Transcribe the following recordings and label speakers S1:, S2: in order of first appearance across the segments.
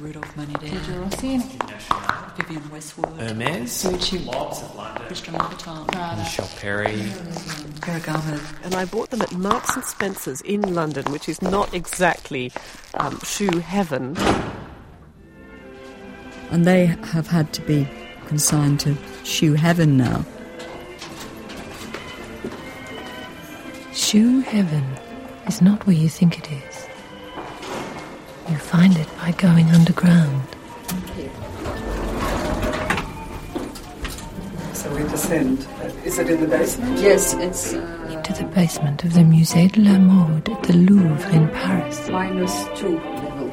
S1: Rudolf Menudier,
S2: Giorgio Rossi,
S1: Vivienne Westwood,
S3: Hermes,
S2: Gucci,
S1: Christian Louboutin,
S3: Michel Perry.
S1: Ferragamo.
S4: and I bought them at Marks and Spencer's in London, which is not exactly um, shoe heaven.
S5: and they have had to be consigned to shoe heaven now.
S6: Shoe heaven is not where you think it is. You find it by going underground.
S7: So we descend. Is it in the basement?
S2: Yes, it's uh,
S6: To the basement of the Musée de la Mode at the Louvre in Paris.
S2: minus two level.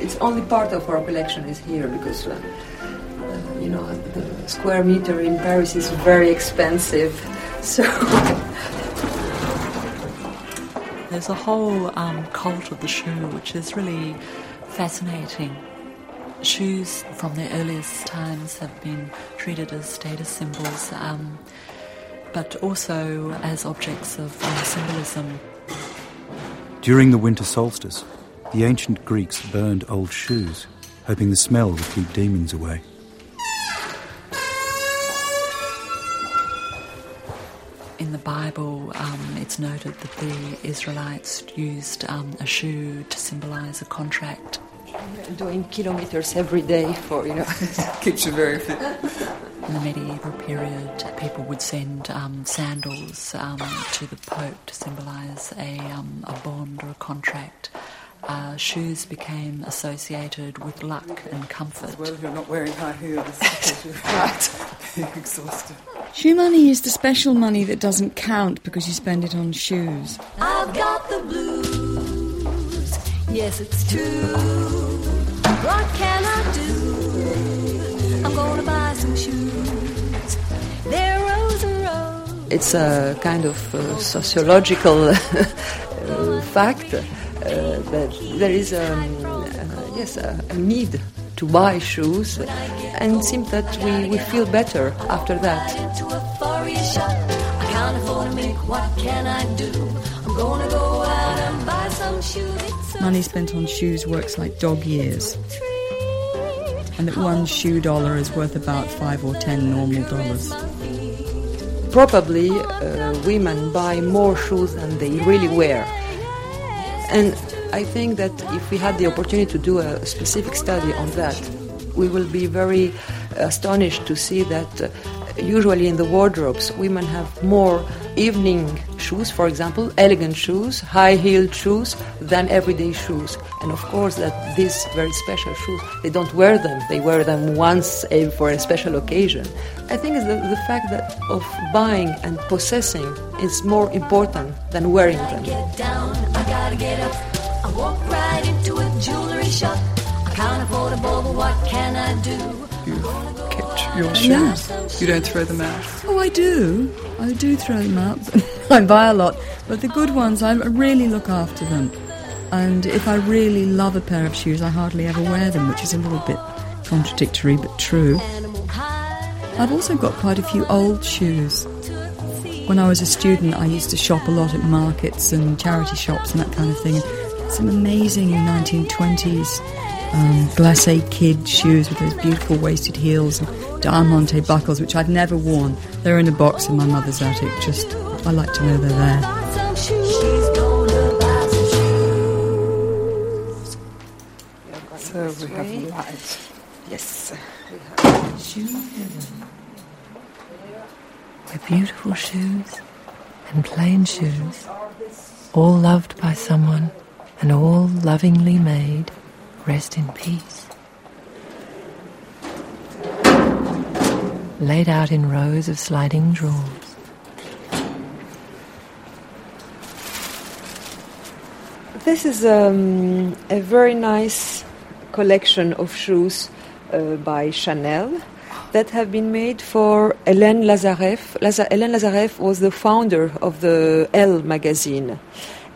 S2: It's only part of our collection is here because, uh, uh, you know, the square meter in Paris is very expensive. So
S1: There's a whole um, cult of the shoe which is really fascinating. Shoes from the earliest times have been treated as status symbols, um, but also as objects of um, symbolism.
S8: During the winter solstice, the ancient Greeks burned old shoes, hoping the smell would keep demons away.
S1: In the Bible, um, it's noted that the Israelites used um, a shoe to symbolize a contract.
S2: doing kilometers every day for, you know.
S7: Keeps you very fit.
S1: In the medieval period, people would send um, sandals um, to the Pope to symbolize a, um, a bond or a contract. Uh, shoes became associated with luck and comfort.
S7: Well, if you're not wearing high heels. because you're right. exhausted.
S5: Shoe money is the special money that doesn't count because you spend it on shoes.
S6: I've got the blues. Yes, it's true. What can I do? I'm gonna buy some shoes. They're rose and rose.
S2: It's a kind of uh, sociological uh, fact uh, that there is um, uh, yes a, a need to buy shoes, and it seems that we, we feel better after that.
S6: Into a four-year shop. I can't afford to make. What can I do? I'm gonna go out and buy some shoes. It's a
S5: Money spent on shoes works like dog years, and that one shoe dollar is worth about five or ten normal dollars.
S2: Probably uh, women buy more shoes than they really wear. And I think that if we had the opportunity to do a specific study on that, we will be very astonished to see that uh, usually in the wardrobes, women have more evening shoes, for example, elegant shoes, high heeled shoes, than everyday shoes. And of course, that these very special shoes, they don't wear them, they wear them once for a special occasion. I think the, the fact that of buying and possessing is more important than wearing them.
S6: Get I gotta get up. I walk right into a jewelry shop. I can't afford a ball, but what can I do?
S7: You kept your
S5: Yeah.
S7: shoes. You don't throw them out.
S5: Oh, I do. I do throw them out. I buy a lot, but the good ones, I really look after them. And if I really love a pair of shoes, I hardly ever wear them, which is a little bit contradictory but true. I've also got quite a few old shoes. When I was a student, I used to shop a lot at markets and charity shops and that kind of thing. Some amazing 1920s um, glacé kid shoes with those beautiful waisted heels and diamante buckles, which I've never worn. They're in a box in my mother's attic. Just, I like to know they're there.
S6: shoes. Shoes.
S7: So we have light.
S2: Yes.
S6: Shoe heaven. Where beautiful shoes and plain shoes, all loved by someone and all lovingly made, rest in peace. Laid out in rows of sliding drawers.
S2: This is um, a very nice collection of shoes uh, by Chanel that have been made for Hélène Lazareff. Laza- Hélène Lazareff was the founder of the Elle magazine.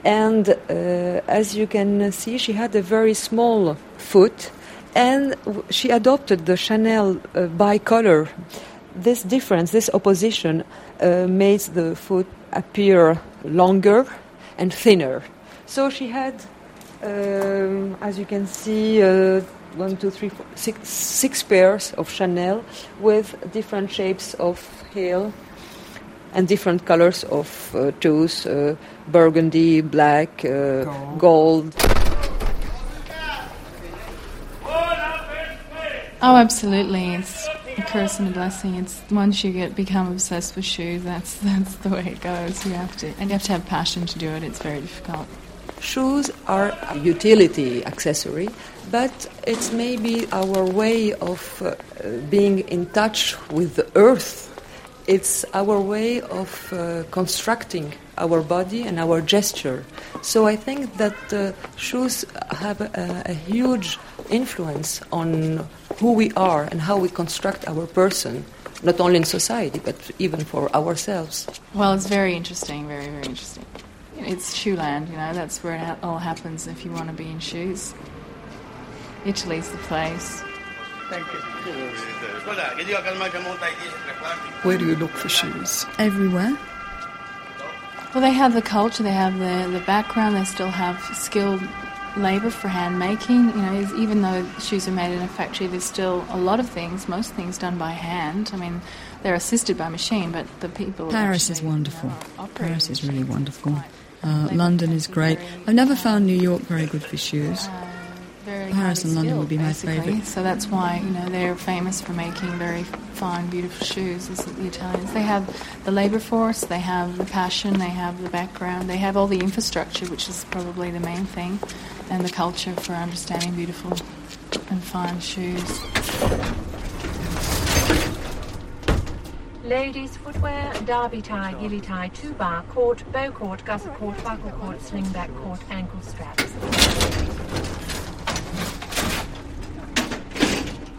S2: And uh, as you can see, she had a very small foot and she adopted the Chanel uh, bicolor. This difference, this opposition, uh, made the foot appear longer and thinner. So she had Um, as you can see, uh, one, two, three, four, six, six pairs of Chanel with different shapes of heel and different colors of uh, toes uh, burgundy, black, uh, gold.
S3: Oh, absolutely. It's a curse and a blessing. It's once you get become obsessed with shoes, that's that's the way it goes. You have to, and you have to have passion to do it. It's very difficult.
S2: Shoes are a utility accessory, but it's maybe our way of uh, being in touch with the earth. It's our way of uh, constructing our body and our gesture. So I think that uh, shoes have a, a huge influence on who we are and how we construct our person, not only in society, but even for ourselves.
S3: Well, it's very interesting, very, very interesting. It's shoe land, you know, that's where it all happens if you want to be in shoes. Italy's the place.
S7: Where do you look for shoes?
S5: Everywhere.
S3: Well, they have the culture, they have the, the background, they still have skilled labour for hand making. You know, even though shoes are made in a factory, there's still a lot of things, most things done by hand. I mean, they're assisted by machine, but the people.
S5: Paris is wonderful.
S3: you know,
S5: Paris is really wonderful. Uh, London is great. I've never found New York very good for shoes.
S3: Very
S5: Paris
S3: highly
S5: and London
S3: skilled,
S5: would be my favourite.
S3: So that's why you know they're famous for making very fine, beautiful shoes. Is the Italians? They have the labour force, they have the passion, they have the background, they have all the infrastructure, which is probably the main thing, and the culture for understanding beautiful and fine shoes.
S9: Ladies footwear, derby tie, gilly tie, two bar, court, bow court, gusset court, buckle court, slingback court, ankle straps.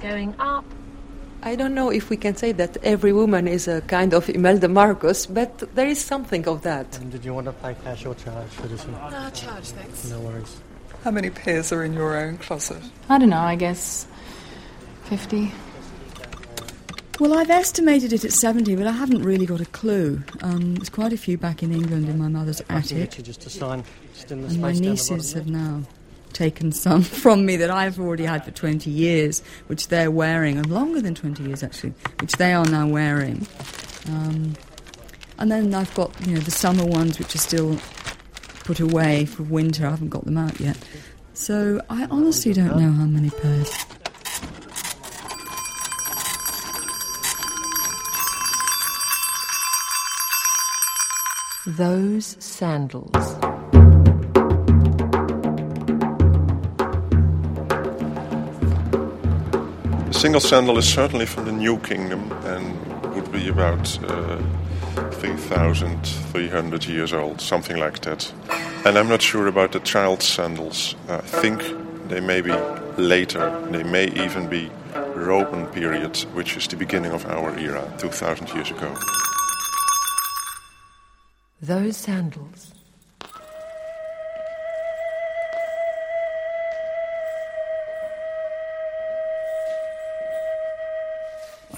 S9: Going up,
S2: I don't know if we can say that every woman is a kind of Imelda Marcos, but there is something of that.
S10: And did you want to pay cash or charge for this one?
S7: Ah, charge, thanks.
S10: No worries.
S7: How many pairs are in your own closet?
S3: I don't know. I guess fifty.
S5: Well, I've estimated it at 70, but I haven't really got a clue. Um, there's quite a few back in England in my mother's attic,
S10: just to sign just in the
S5: and my
S10: space down the
S5: nieces have now taken some from me that I've already had for 20 years, which they're wearing, and longer than 20 years actually, which they are now wearing. Um, and then I've got, you know, the summer ones, which are still put away for winter. I haven't got them out yet. So I honestly don't know how many pairs.
S11: Those sandals.
S12: Single sandal is certainly from the New Kingdom and would be about uh, 3,300 years old, something like that. And I'm not sure about the child sandals. I think they may be later. They may even be Roman period, which is the beginning of our era, 2,000 years ago.
S11: Those sandals.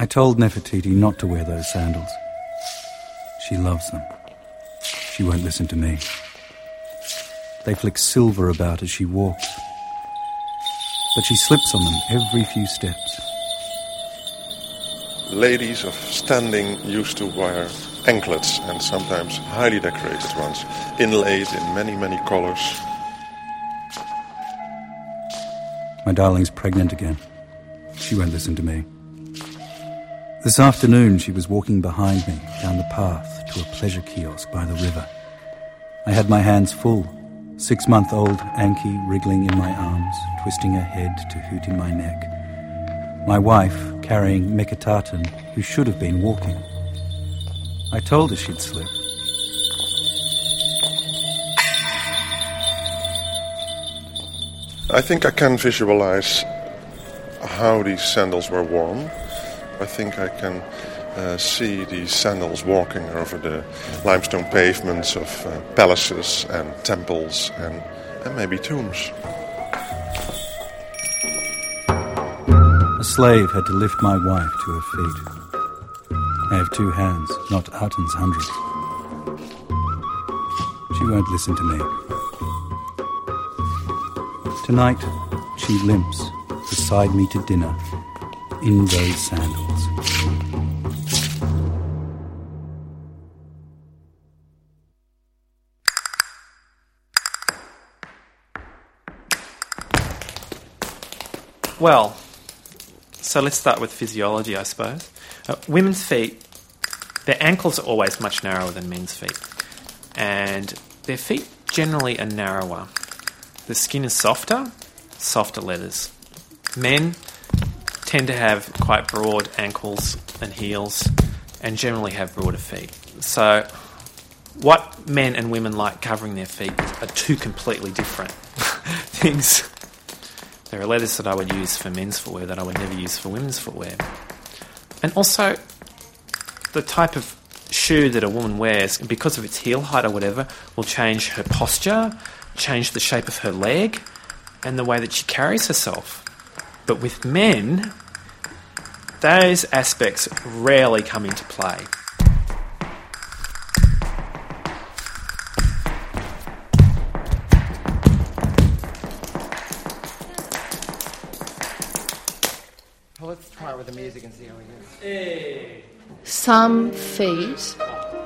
S8: I told Nefertiti not to wear those sandals. She loves them. She won't listen to me. They flick silver about as she walks. But she slips on them every few steps.
S12: Ladies of standing used to wear anklets and sometimes highly decorated ones, inlaid in many, many colors.
S8: My darling's pregnant again. She won't listen to me. This afternoon, she was walking behind me down the path to a pleasure kiosk by the river. I had my hands full. Six month old Anki wriggling in my arms, twisting her head to hoot in my neck. My wife carrying Meketaten, who should have been walking. I told her she'd slip.
S12: I think I can visualize how these sandals were worn. I think I can uh, see these sandals walking over the limestone pavements of uh, palaces and temples and, and maybe tombs.
S8: A slave had to lift my wife to her feet. I have two hands, not Aten's hundred. She won't listen to me. Tonight, she limps beside me to dinner in those sandals.
S13: Well, so let's start with physiology, I suppose. Uh, women's feet, their ankles are always much narrower than men's feet, and their feet generally are narrower. The skin is softer, softer leathers. Men tend to have quite broad ankles and heels, and generally have broader feet. So, what men and women like covering their feet are two completely different things. There are leathers that I would use for men's footwear that I would never use for women's footwear. And also, the type of shoe that a woman wears, because of its heel height or whatever, will change her posture, change the shape of her leg, and the way that she carries herself. But with men, those aspects rarely come into play.
S14: Well, let's try it with the music and see how we do.
S15: Some feet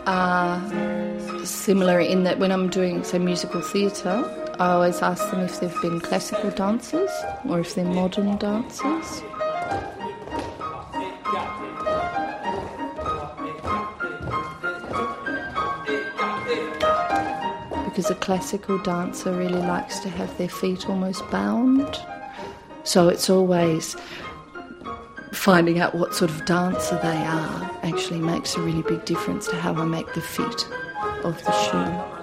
S15: are similar in that when I'm doing, say, musical theatre, I always ask them if they've been classical dancers or if they're modern dancers. Because a classical dancer really likes to have their feet almost bound. So it's always finding out what sort of dancer they are actually makes a really big difference to how I make the fit of the shoe.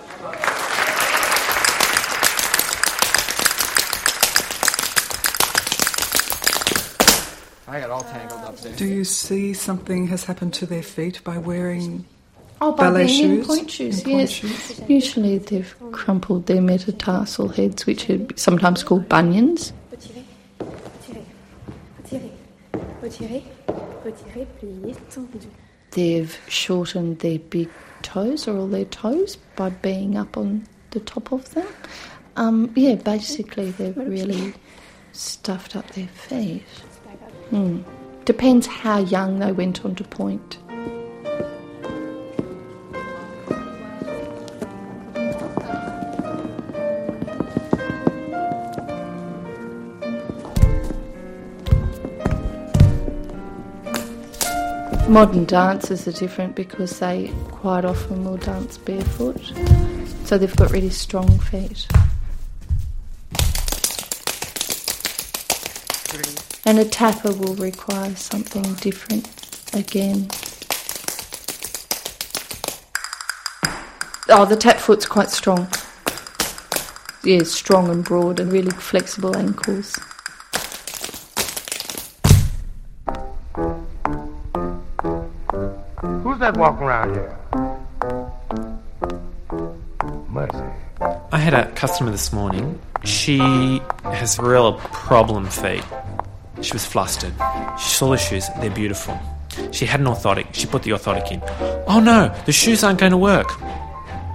S14: I got all tangled up there.
S7: Do you see something has happened to their feet by wearing
S15: Oh, by
S7: ballet
S15: being in
S7: shoes?
S15: pointe shoes,
S7: In pointe
S15: yes.
S7: shoes?
S15: Usually they've crumpled their metatarsal heads, which are sometimes called bunions. They've shortened their big toes or all their toes by being up on the top of them. Um, yeah, basically they've really stuffed up their feet. Hmm. Depends how young they went on to pointe. Modern dancers are different because they quite often will dance barefoot, so they've got really strong feet. And a tapper will require something different again. Oh, the tap foot's quite strong. Yeah, strong and broad and really flexible ankles.
S16: Who's that walking around here? Mercy.
S13: I had a customer this morning. She has real problem feet. She was flustered. She saw the shoes. They're beautiful. She had an orthotic. She put the orthotic in. Oh no, the shoes aren't going to work.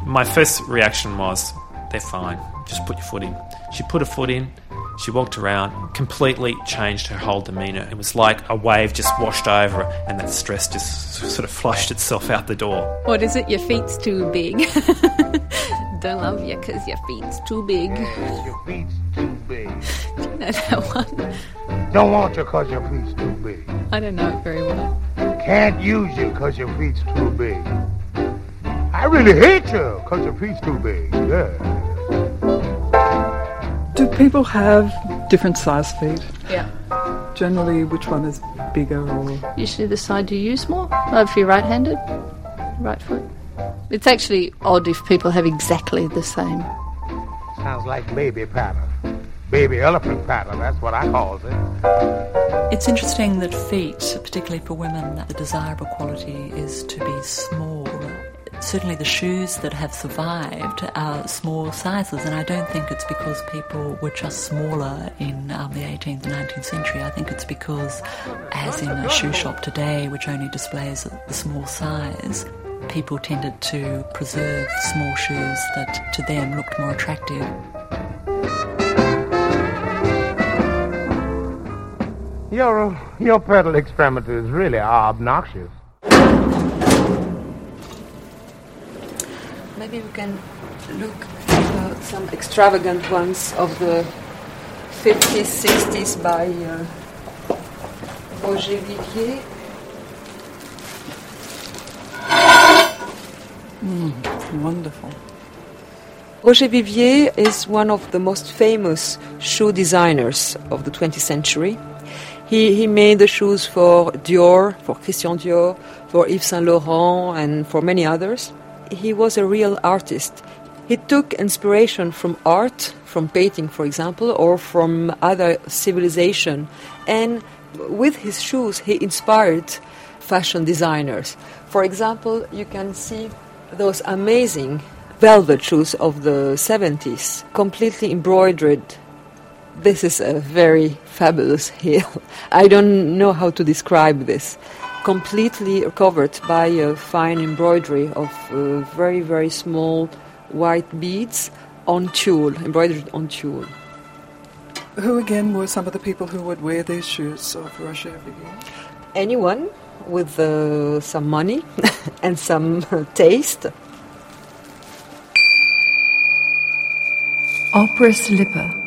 S13: My first reaction was, they're fine. Just put your foot in. She put her foot in. She walked around, completely changed her whole demeanour. It was like a wave just washed over her, and that stress just sort of flushed itself out the door.
S17: What is it? Your feet's too big. Don't love you because your feet's too big.
S16: Your feet's too big.
S17: Do you know that one?
S16: Don't want you because your feet's too big.
S17: I don't know it very well.
S16: Can't use you because your feet's too big. I really hate you because your feet's too big. Yeah.
S7: Do people have different size feet?
S15: Yeah.
S7: Generally, which one is bigger or
S15: Usually the side you use more. Oh, if you're right-handed, right foot. It's actually odd if people have exactly the same.
S16: Sounds like baby pattern. Baby elephant pattern, that's what I calls it.
S1: It's interesting that feet, particularly for women, the desirable quality is to be small. Certainly, the shoes that have survived are small sizes, and I don't think it's because people were just smaller in um, the 18th and 19th century. I think it's because, as in a shoe shop today, which only displays the small size, people tended to preserve small shoes that to them looked more attractive.
S16: Your, your pedal extremities really are obnoxious.
S2: Maybe we can look at uh, some extravagant ones of the 50s, 60s by uh, Roger Vivier.
S7: Mm, wonderful.
S2: Roger Vivier is one of the most famous shoe designers of the 20th century. He, he made the shoes for Dior, for Christian Dior, for Yves Saint Laurent, and for many others. He was a real artist. He took inspiration from art, from painting, for example, or from other civilization, and with his shoes, he inspired fashion designers. For example, you can see those amazing velvet shoes of the 70s, completely embroidered. This is a very fabulous heel. I don't know how to describe this. Completely covered by a fine embroidery of uh, very, very small white beads on tulle, embroidered on tulle.
S7: Who again were some of the people who would wear these shoes of Roger Vivier?
S2: Anyone with uh, some money and some uh, taste.
S11: Opera slipper.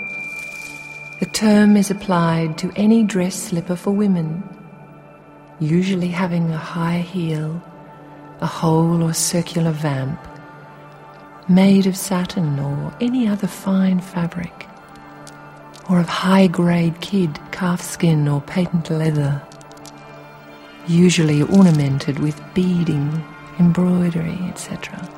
S11: The term is applied to any dress slipper for women, usually having a high heel, a hole or circular vamp, made of satin or any other fine fabric, or of high grade kid, calfskin, or patent leather, usually ornamented with beading, embroidery, etc.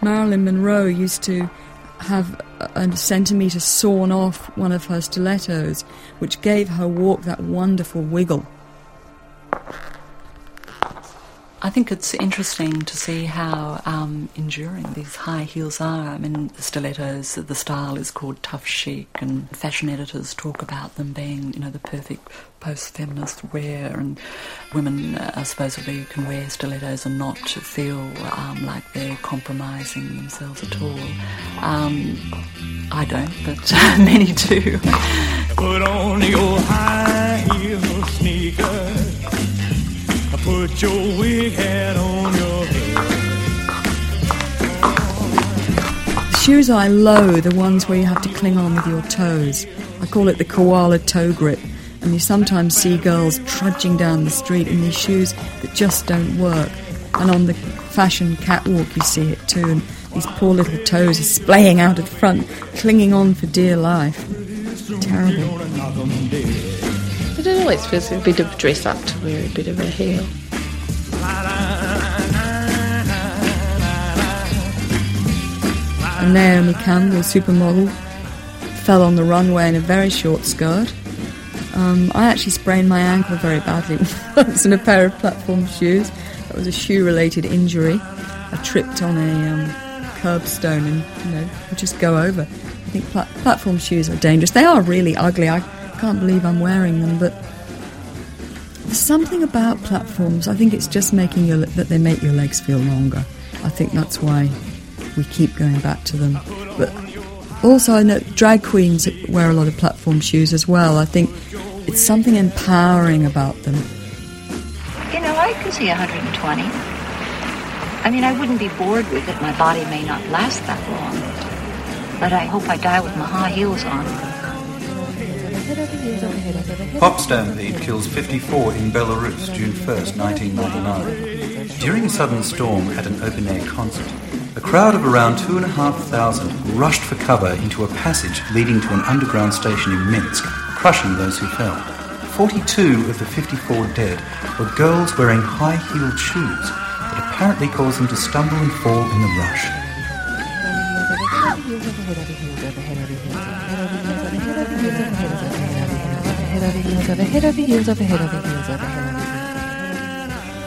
S5: Marilyn Monroe used to have a centimetre sawn off one of her stilettos, which gave her walk that wonderful wiggle.
S1: I think it's interesting to see how um, enduring these high heels are. I mean, the stilettos, the style is called tough chic, and fashion editors talk about them being, you know, the perfect post-feminist wear, and women uh, supposedly can wear stilettos and not feel um, like they're compromising themselves at all. Um, I don't, but many do.
S18: Put on your high heel sneakers. Put your wig hat on your head.
S5: The shoes I loathe are ones where you have to cling on with your toes. I call it the koala toe grip. And you sometimes see girls trudging down the street in these shoes that just don't work. And on the fashion catwalk, you see it too. And these poor little toes are splaying out at the front, clinging on for dear life. Terrible.
S15: Always feels a bit of dress up to wear a bit of a heel.
S5: Naomi Campbell, supermodel, fell on the runway in a very short skirt. Um, I actually sprained my ankle very badly once in a pair of platform shoes. That was a shoe-related injury. I tripped on a um, curbstone and you know just go over. I think pla- platform shoes are dangerous. They are really ugly. I can't believe I'm wearing them, but there's something about platforms. I think it's just making your that they make your legs feel longer. I think that's why we keep going back to them. But also, I know drag queens wear a lot of platform shoes as well. I think it's something empowering about them.
S19: You know, I can see 120. I mean, I wouldn't be bored with it. My body may not last that long. But I hope I die with my high heels on.
S8: Pop Stampede kills 54 in Belarus, June 1st, 1999. During a sudden storm at an open air concert, a crowd of around 2,500 rushed for cover into a passage leading to an underground station in Minsk, crushing those who fell. 42 of the 54 dead were girls wearing high heeled shoes that apparently caused them to stumble and fall in the rush.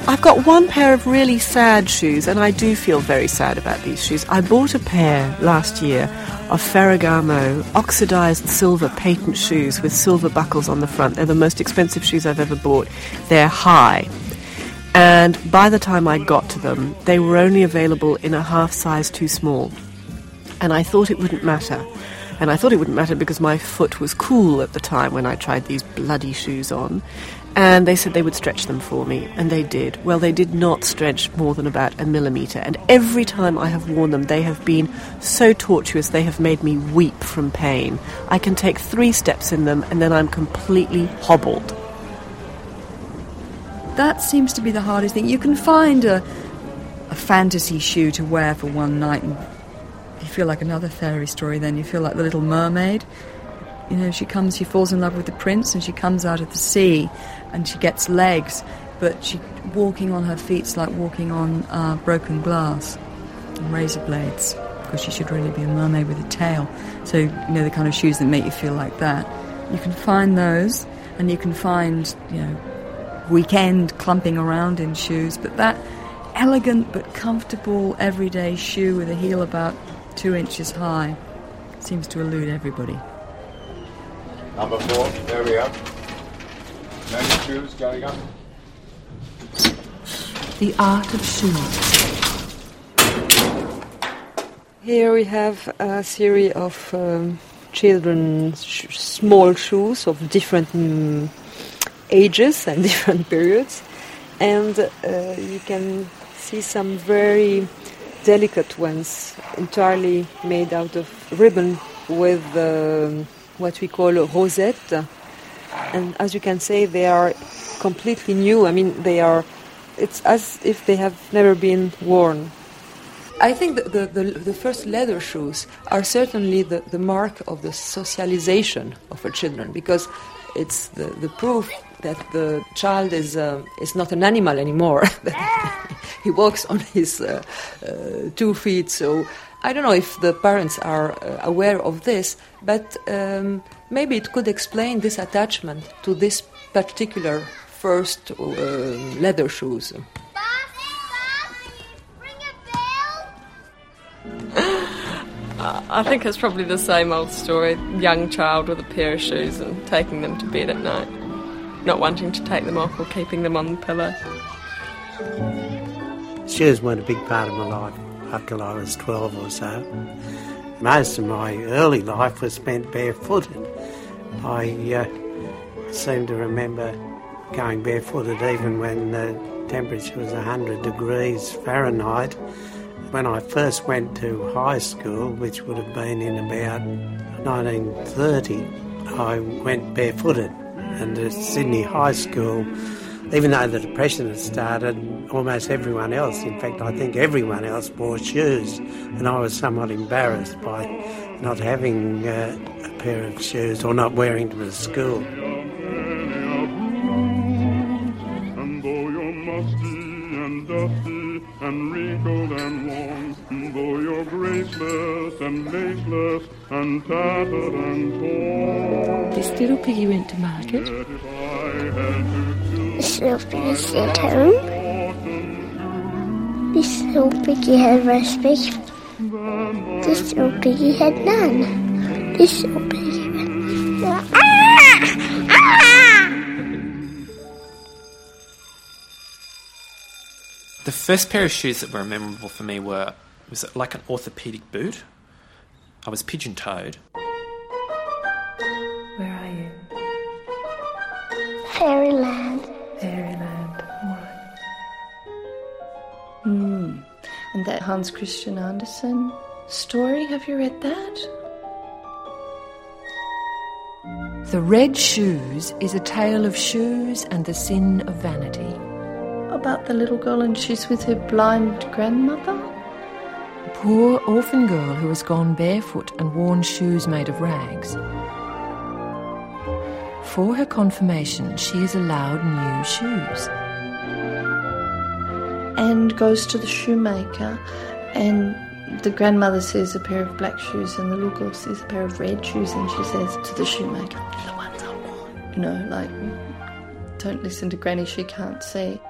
S4: I've got one pair of really sad shoes, and I do feel very sad about these shoes. I bought a pair last year of Ferragamo oxidized silver patent shoes with silver buckles on the front. They're the most expensive shoes I've ever bought. They're high. And by the time I got to them, they were only available in a half size too small. And I thought it wouldn't matter. And I thought it wouldn't matter because my foot was cool at the time when I tried these bloody shoes on. And they said they would stretch them for me, and they did. Well, they did not stretch more than about a millimetre, and every time I have worn them, they have been so tortuous, they have made me weep from pain. I can take three steps in them, and then I'm completely hobbled.
S5: That seems to be the hardest thing. You can find a, a fantasy shoe to wear for one night, and feel like another fairy story then. You feel like the little mermaid you know, she comes, she falls in love with the prince, and she comes out of the sea, and she gets legs, but she walking on her feet feet's like walking on uh, broken glass and razor blades, because she should really be a mermaid with a tail. So you know the kind of shoes that make you feel like that. You can find those, and you can find you know weekend clumping around in shoes, but that elegant but comfortable everyday shoe with a heel about two inches high seems to elude everybody.
S16: Number four, there we are. Many shoes going up.
S11: The art of shoes.
S2: Here we have a series of um, children's sh- small shoes of different mm, ages and different periods, and uh, you can see some very delicate ones, entirely made out of ribbon with um, what we call a rosette. And as you can say, they are completely new. I mean, they are. It's as if they have never been worn. I think the, the, the, the first leather shoes are certainly the, the mark of the socialization of our children because it's the, the proof that the child is, uh, is not an animal anymore. he walks on his uh, uh, two feet. So I don't know if the parents are uh, aware of this, but um, maybe it could explain this attachment to this particular first uh, leather shoes.
S20: I think it's probably the same old story young child with a pair of shoes and taking them to bed at night, not wanting to take them off or keeping them on the pillow.
S10: Shoes weren't a big part of my life up till I was 12 or so. Most of my early life was spent barefooted. I uh, seem to remember going barefooted even when the temperature was 100 degrees Fahrenheit. When I first went to high school, which would have been in about 1930, I went barefooted. And at Sydney High School, even though the Depression had started, almost everyone else, in fact, I think everyone else wore shoes. And I was somewhat embarrassed by not having uh, a pair of shoes or not wearing them to school.
S18: And though you're musty and dusty and wrinkled and worn, though you're graceless and laceless and tattered and torn,
S21: This little piggy went to market.
S18: if I had to
S21: This little piggy sat home. This little piggy had a roast This little piggy had none. This little piggy had... Ah! Ah!
S13: The first pair of shoes that were memorable for me were was like an orthopedic boot. I was pigeon toed.
S21: Where are you? Fairyland.
S15: Fairyland. Hmm. And that Hans Christian Andersen story, have you read that?
S11: The Red Shoes is a tale of shoes and the sin of vanity.
S15: About the little girl and she's with her blind grandmother?
S11: Poor orphan girl who has gone barefoot and worn shoes made of rags. For her confirmation, she is allowed new shoes.
S15: and goes to the shoemaker and the grandmother says a pair of black shoes and the little girl says a pair of red shoes and she says to the shoemaker the ones I want you know like don't listen to granny she can't see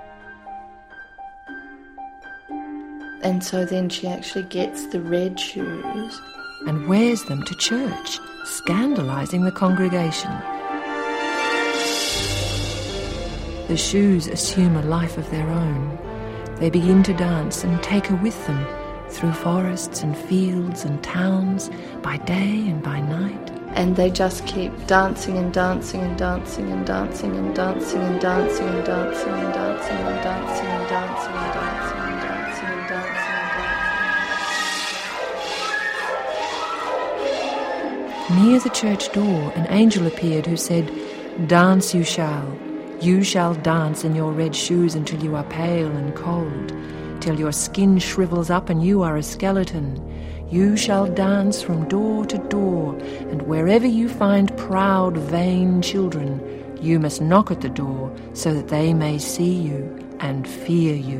S11: And so then she actually gets the red shoes and wears them to church, scandalizing the congregation. The shoes assume a life of their own. They begin to dance and take her with them through forests and fields and towns, by day and by night. And they just keep dancing and dancing and dancing and dancing and dancing and dancing and dancing and dancing and dancing and dancing and dancing Near the church door, an angel appeared who said, Dance you shall. You shall dance in your red shoes until you are pale and cold, till your skin shrivels up and you are a skeleton. You shall dance from door to door, and wherever you find proud, vain children, you must knock at the door so that they may see you and fear you.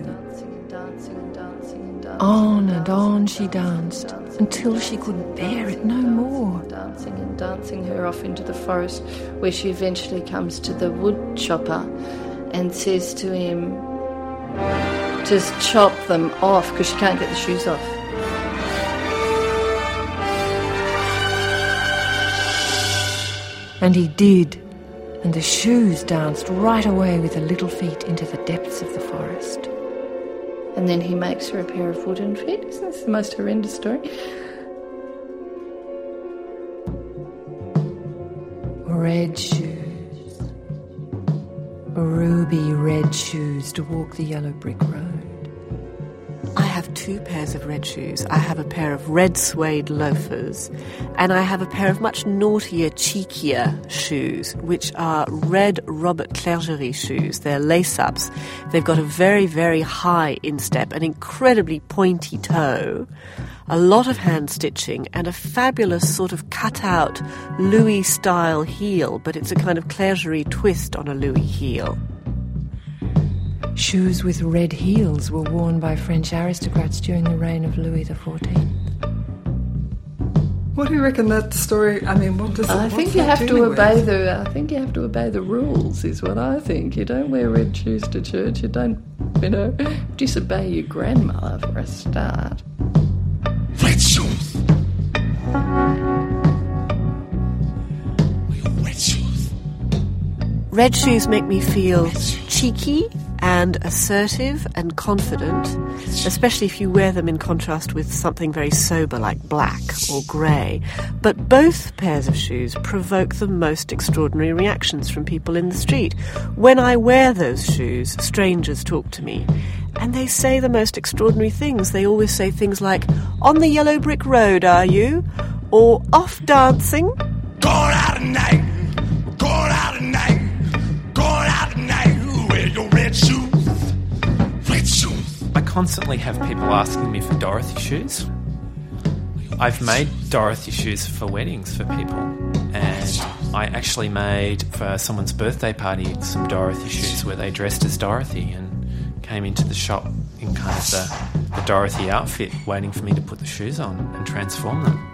S11: On and on she danced until she could bear it no more. Dancing and dancing her off into the forest, where she eventually comes to the wood chopper and says to him, Just chop them off because she can't get the shoes off. And he did, and the shoes danced right away with the little feet into the depths of the forest. And then he makes her a pair of wooden feet. Isn't this the most horrendous story? Red shoes. Ruby red shoes to walk the yellow brick road.
S4: Two pairs of red shoes. I have a pair of red suede loafers, and I have a pair of much naughtier, cheekier shoes, which are red Robert Clergerie shoes. They're lace ups. They've got a very, very high instep, an incredibly pointy toe, a lot of hand stitching, and a fabulous sort of cut out Louis style heel, but it's a kind of Clergerie twist on a Louis heel.
S11: Shoes with red heels were worn by French aristocrats during the reign of Louis XIV.
S7: What do you reckon that story? I mean, what does?
S11: it,
S7: I
S11: think you have to
S7: dealing
S11: obey
S7: with?
S11: the. I think you have to obey the rules. Is what I think. You don't wear red shoes to church. You don't, you know, disobey your grandmother for a start.
S22: Red shoes. Red shoes.
S4: Red shoes make me feel cheeky and assertive and confident, especially if you wear them in contrast with something very sober like black or grey. But both pairs of shoes provoke the most extraordinary reactions from people in the street. When I wear those shoes, strangers talk to me. And they say the most extraordinary things. They always say things like, On the yellow brick road, are you? Or off dancing.
S22: Out tonight. Going
S13: constantly have people asking me for Dorothy shoes. I've made Dorothy shoes for weddings for people, and I actually made for someone's birthday party some Dorothy shoes where they dressed as Dorothy and came into the shop in kind of the, the Dorothy outfit, waiting for me to put the shoes on and transform them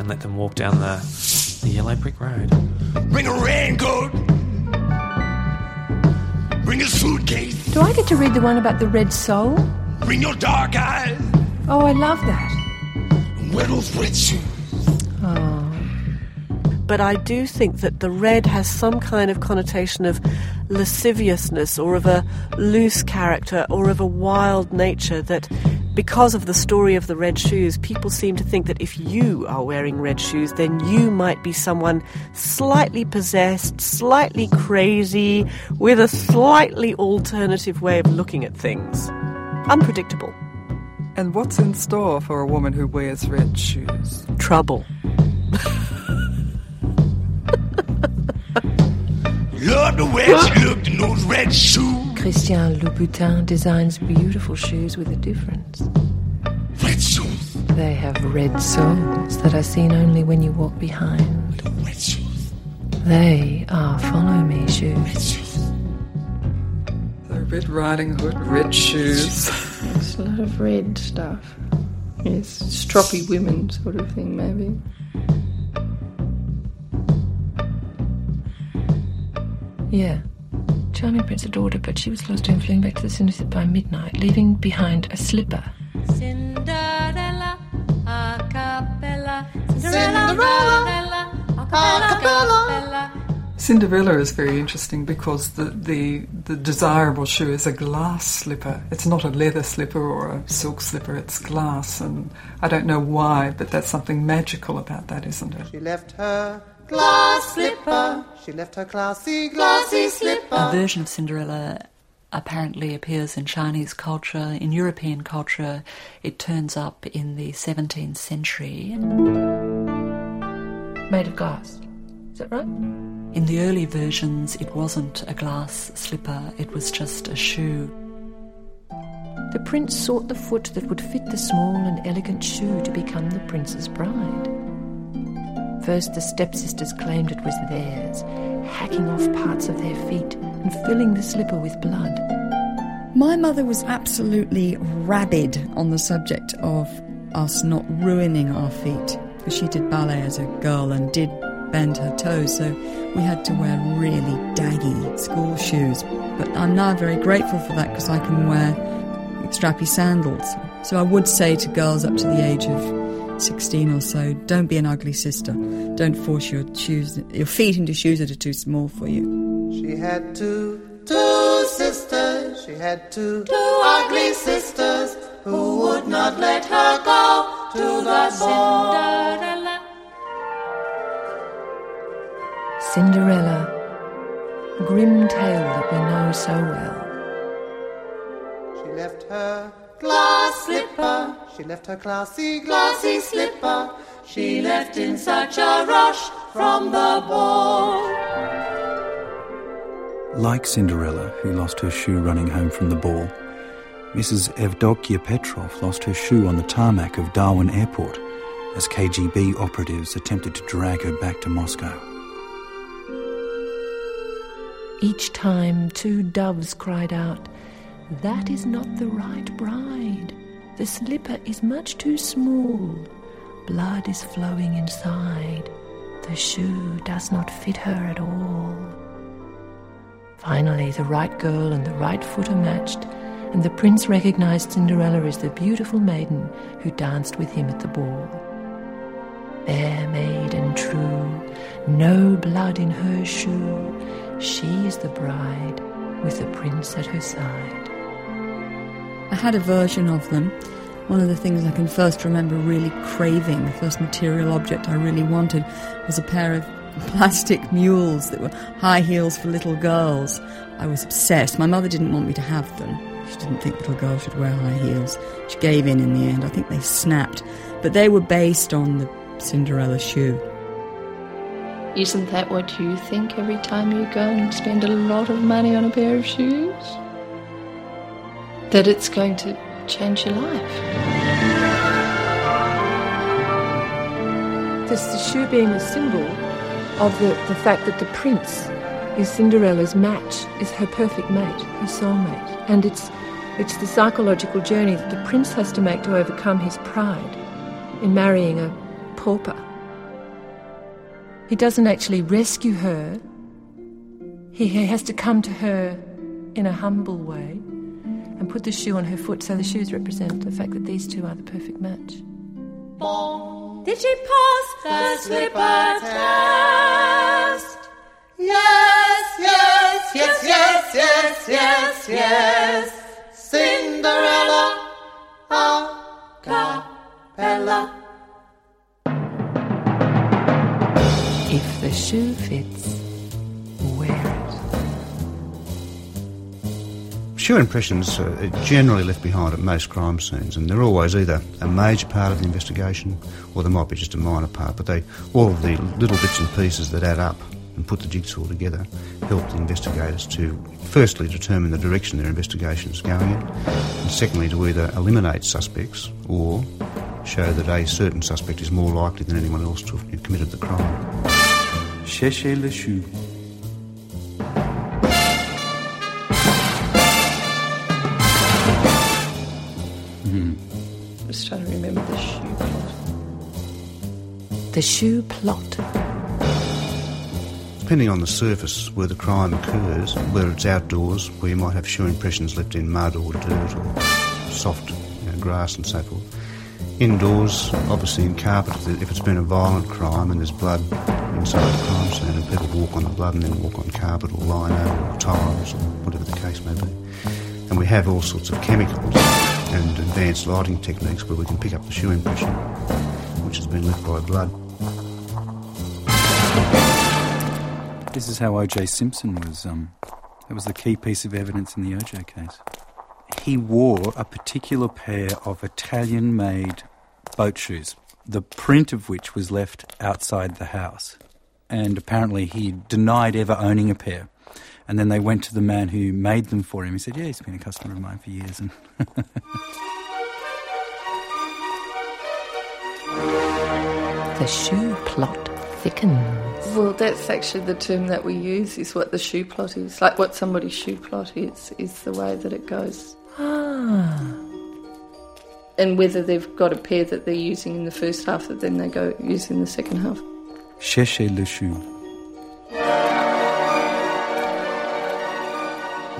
S13: and let them walk down the, the yellow brick road.
S22: Bring a raincoat. Bring a suitcase.
S11: Do I get to read the one about the red soul?
S22: Bring your dark eyes.
S11: Oh, I love that.
S22: Wear those red shoes.
S11: Oh.
S4: but I do think that the red has some kind of connotation of lasciviousness or of a loose character or of a wild nature that because of the story of the red shoes, people seem to think that if you are wearing red shoes, then you might be someone slightly possessed, slightly crazy, with a slightly alternative way of looking at things. Unpredictable.
S7: And what's in store for a woman who wears red shoes?
S4: Trouble.
S22: Love the way she looked in those red shoes.
S11: Christian Louboutin designs beautiful shoes with a difference.
S22: Red shoes.
S11: They have red soles that are seen only when you walk behind.
S22: Red shoes.
S11: They are follow me shoes.
S7: So Red Riding Hood, red shoes.
S11: It's a lot of red stuff. Yes, stroppy women sort of thing, maybe. Yeah. Charming Prince adored her, but she was lost to him, fleeing back to the syndicate by midnight, leaving behind a slipper
S6: Cinderella, a cappella.
S7: Cinderella,
S6: a cappella.
S7: Cinderella is very interesting because the, the, the desirable shoe is a glass slipper. It's not a leather slipper or a silk slipper, it's glass. And I don't know why, but that's something magical about that, isn't it?
S23: She left her glass slipper. She left her classy, glassy slipper.
S1: A version of Cinderella apparently appears in Chinese culture. In European culture, it turns up in the 17th century.
S11: Made of glass. Is that right?
S1: In the early versions, it wasn't a glass slipper, it was just a shoe.
S11: The prince sought the foot that would fit the small and elegant shoe to become the prince's bride. First, the stepsisters claimed it was theirs, hacking off parts of their feet and filling the slipper with blood.
S5: My mother was absolutely rabid on the subject of us not ruining our feet she did ballet as a girl and did bend her toes, so we had to wear really daggy school shoes. But I'm now very grateful for that because I can wear strappy sandals. So I would say to girls up to the age of 16 or so, don't be an ugly sister. Don't force your shoes, your feet into shoes that are too small for you.
S23: She had two, two sisters. She had two, two ugly sisters who would not let her go to the ball.
S6: Cinderella.
S11: Cinderella, grim tale that we know so well.
S23: She left her glass slipper. She left her classy, glassy slipper. She left in such a rush from the ball.
S8: Like Cinderella, who lost her shoe running home from the ball, Mrs. Evdokia Petrov lost her shoe on the tarmac of Darwin Airport as KGB operatives attempted to drag her back to Moscow.
S11: Each time two doves cried out, That is not the right bride. The slipper is much too small. Blood is flowing inside. The shoe does not fit her at all. Finally, the right girl and the right foot are matched, and the prince recognized Cinderella as the beautiful maiden who danced with him at the ball. Fair maid and true, no blood in her shoe, she is the bride with the prince at her side.
S5: I had a version of them. One of the things I can first remember really craving, the first material object I really wanted, was a pair of plastic mules that were high heels for little girls. I was obsessed. My mother didn't want me to have them. She didn't think little girls should wear high heels. She gave in in the end. I think they snapped. But they were based on the Cinderella shoe.
S15: Isn't that what you think every time you go and spend a lot of money on a pair of shoes? That it's going to change your life.
S11: This the shoe being a symbol of the, the fact that the prince is Cinderella's match, is her perfect mate, her soulmate. And it's it's the psychological journey that the prince has to make to overcome his pride in marrying a pauper. He doesn't actually rescue her. He, he has to come to her in a humble way and put the shoe on her foot so the shoes represent the fact that these two are the perfect match.
S6: Did she pass the slipper test?
S23: Yes, yes, yes, yes, yes, yes, yes. Cinderella, a cappella.
S11: If the shoe fits,
S24: Shoe impressions uh, are generally left behind at most crime scenes, and they're always either a major part of the investigation or they might be just a minor part. But they, all of the little bits and pieces that add up and put the jigsaw together help the investigators to firstly determine the direction their investigation is going in, and secondly to either eliminate suspects or show that a certain suspect is more likely than anyone else to have committed the crime.
S8: Cherchez le chou.
S11: Just trying to remember the shoe plot. The shoe plot.
S24: Depending on the surface where the crime occurs, whether it's outdoors, where you might have shoe impressions left in mud or dirt or soft you know, grass and so forth. Indoors, obviously in carpet, if it's been a violent crime and there's blood inside the crime scene and people walk on the blood and then walk on carpet or lino or tiles or whatever the case may be. And we have all sorts of chemicals and advanced lighting techniques where we can pick up the shoe impression, which has been left by blood.
S8: This is how O.J. Simpson was. Um, that was the key piece of evidence in the O.J. case. He wore a particular pair of Italian-made boat shoes, the print of which was left outside the house, and apparently he denied ever owning a pair. And then they went to the man who made them for him. He said, "Yeah, he's been a customer of mine for years." And
S11: The shoe plot thickens.
S15: Well, that's actually the term that we use, is what the shoe plot is. Like what somebody's shoe plot is, is the way that it goes.
S11: Ah.
S15: And whether they've got a pair that they're using in the first half that then they go use in the second half.
S8: cherchez le shoe.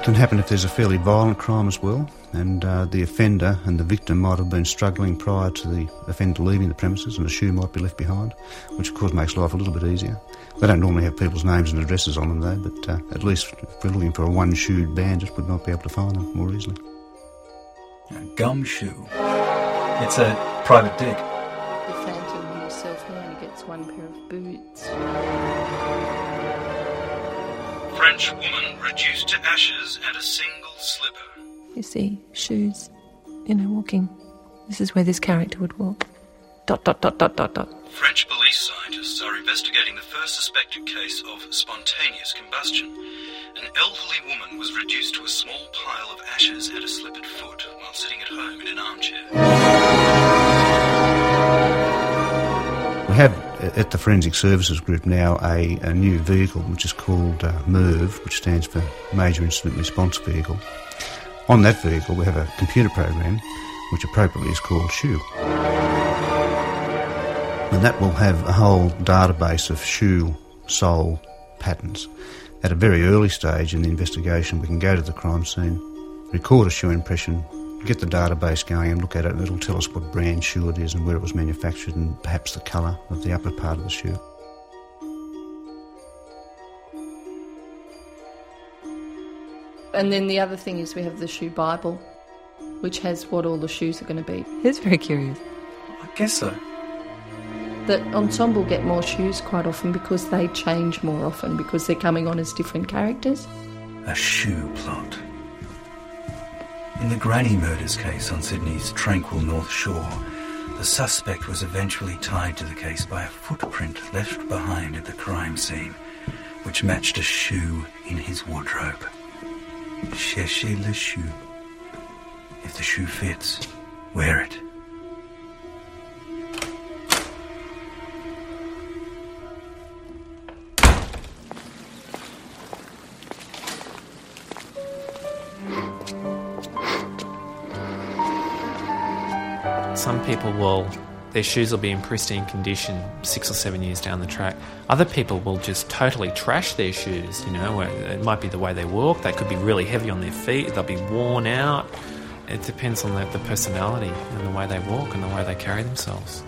S24: Can happen if there's a fairly violent crime as well, and uh, the offender and the victim might have been struggling prior to the offender leaving the premises, and a shoe might be left behind, which of course makes life a little bit easier. They don't normally have people's names and addresses on them though, but uh, at least if we're looking for a one-shoed bandit, we might be able to find them more easily.
S8: Gumshoe. It's a private dick.
S15: The phantom himself, only gets one pair of boots.
S8: French woman reduced to ashes and a single slipper.
S11: You see, shoes, you know, walking. This is where this character would walk. Dot, dot, dot, dot, dot, dot.
S8: French police scientists are investigating the first suspected case of spontaneous combustion. An elderly woman was reduced to a small pile of ashes and a slippered foot while sitting at home in an armchair.
S24: At the Forensic Services Group now a, a new vehicle which is called uh, MERV, which stands for Major Incident Response Vehicle. On that vehicle, we have a computer program which appropriately is called SHOE. And that will have a whole database of shoe sole patterns. At a very early stage in the investigation, we can go to the crime scene, record a shoe impression, get the database going and look at it, and it'll tell us what brand shoe it is and where it was manufactured and perhaps the colour of the upper part of the shoe.
S15: And then the other thing is we have the shoe Bible, which has what all the shoes are going to be.
S11: It's very curious.
S8: I guess so.
S15: The ensemble get more shoes quite often because they change more often because they're coming on as different characters.
S8: A shoe plot. In the Granny murders case on Sydney's tranquil North Shore, the suspect was eventually tied to the case by a footprint left behind at the crime scene, which matched a shoe in his wardrobe. Cherchez le shoe. If the shoe fits, wear it.
S13: People will, their shoes will be in pristine condition six or seven years down the track. Other people will just totally trash their shoes, you know, it might be the way they walk, they could be really heavy on their feet, they'll be worn out. It depends on the, the personality and the way they walk and the way they carry themselves.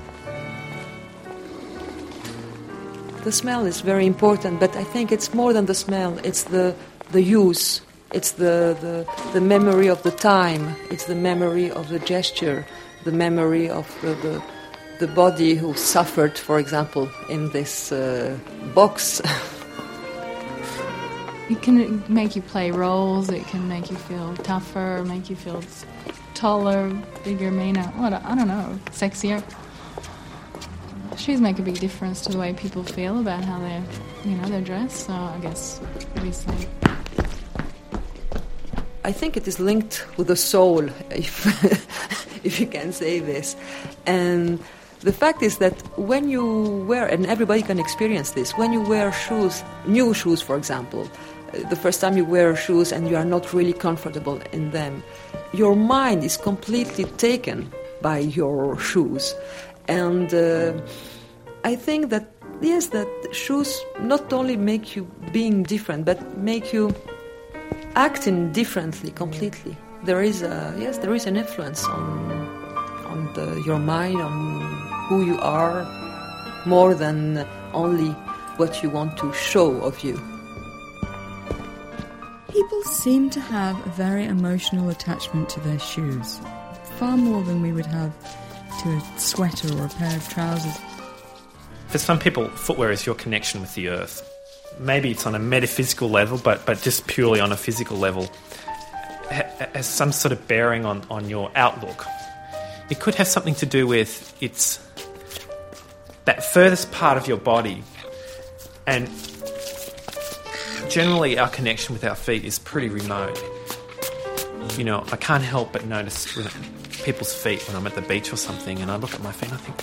S2: The smell is very important, but I think it's more than the smell. It's the the use. It's the, the the memory of the time. It's the memory of the gesture. The memory of the the, the body who suffered, for example, in this uh, box.
S25: It can make you play roles. It can make you feel tougher, make you feel taller, bigger, meaner. What I don't know, sexier. Shoes make a big difference to the way people feel about how they're, you know, they're dressed. So I guess obviously.
S2: I think it is linked with the soul, if if you can say this. And the fact is that when you wear, and everybody can experience this, when you wear shoes, new shoes, for example, uh, the first time you wear shoes and you are not really comfortable in them, your mind is completely taken by your shoes. And uh, I think that, yes, that shoes not only make you being different, but make you acting differently completely. There is a, yes, there is an influence on on the, your mind, on who you are, more than only what you want to show of you.
S5: People seem to have a very emotional attachment to their shoes, far more than we would have to a sweater or a pair of trousers.
S13: For some people, footwear is your connection with the earth. Maybe it's on a metaphysical level, but, but just purely on a physical level, ha- has some sort of bearing on, on your outlook. It could have something to do with its that furthest part of your body, and generally our connection with our feet is pretty remote. You know, I can't help but notice people's feet when I'm at the beach or something, and I look at my feet and I think,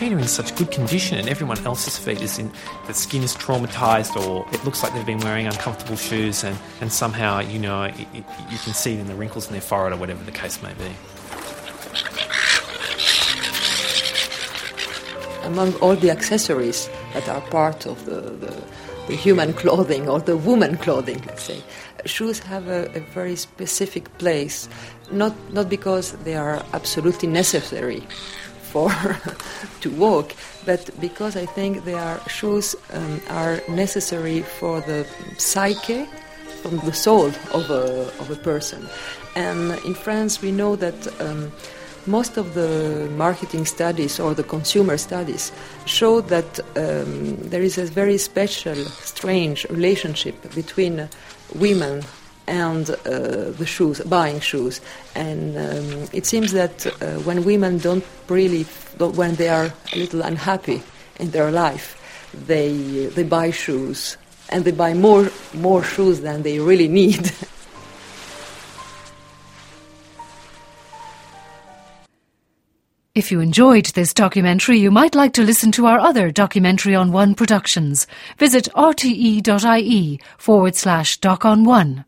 S13: feet are in such good condition, and everyone else's feet is in the skin is traumatized, or it looks like they've been wearing uncomfortable shoes, and, and somehow you know it, it, you can see it in the wrinkles in their forehead or whatever the case may be.
S2: Among all the accessories that are part of the, the, the human clothing or the woman clothing, let's say, shoes have a, a very specific place, not not because they are absolutely necessary for to walk, but because I think they are shoes um, are necessary for the psyche, from the soul of a of a person. And in France, we know that. Um, most of the marketing studies or the consumer studies show that um, there is a very special, strange relationship between women and uh, the shoes, buying shoes. And um, it seems that uh, when women don't really, when they are a little unhappy in their life, they they buy shoes and they buy more more shoes than they really need.
S26: If you enjoyed this documentary, you might like to listen to our other documentary on one productions. Visit rte.ie forward slash doc on one.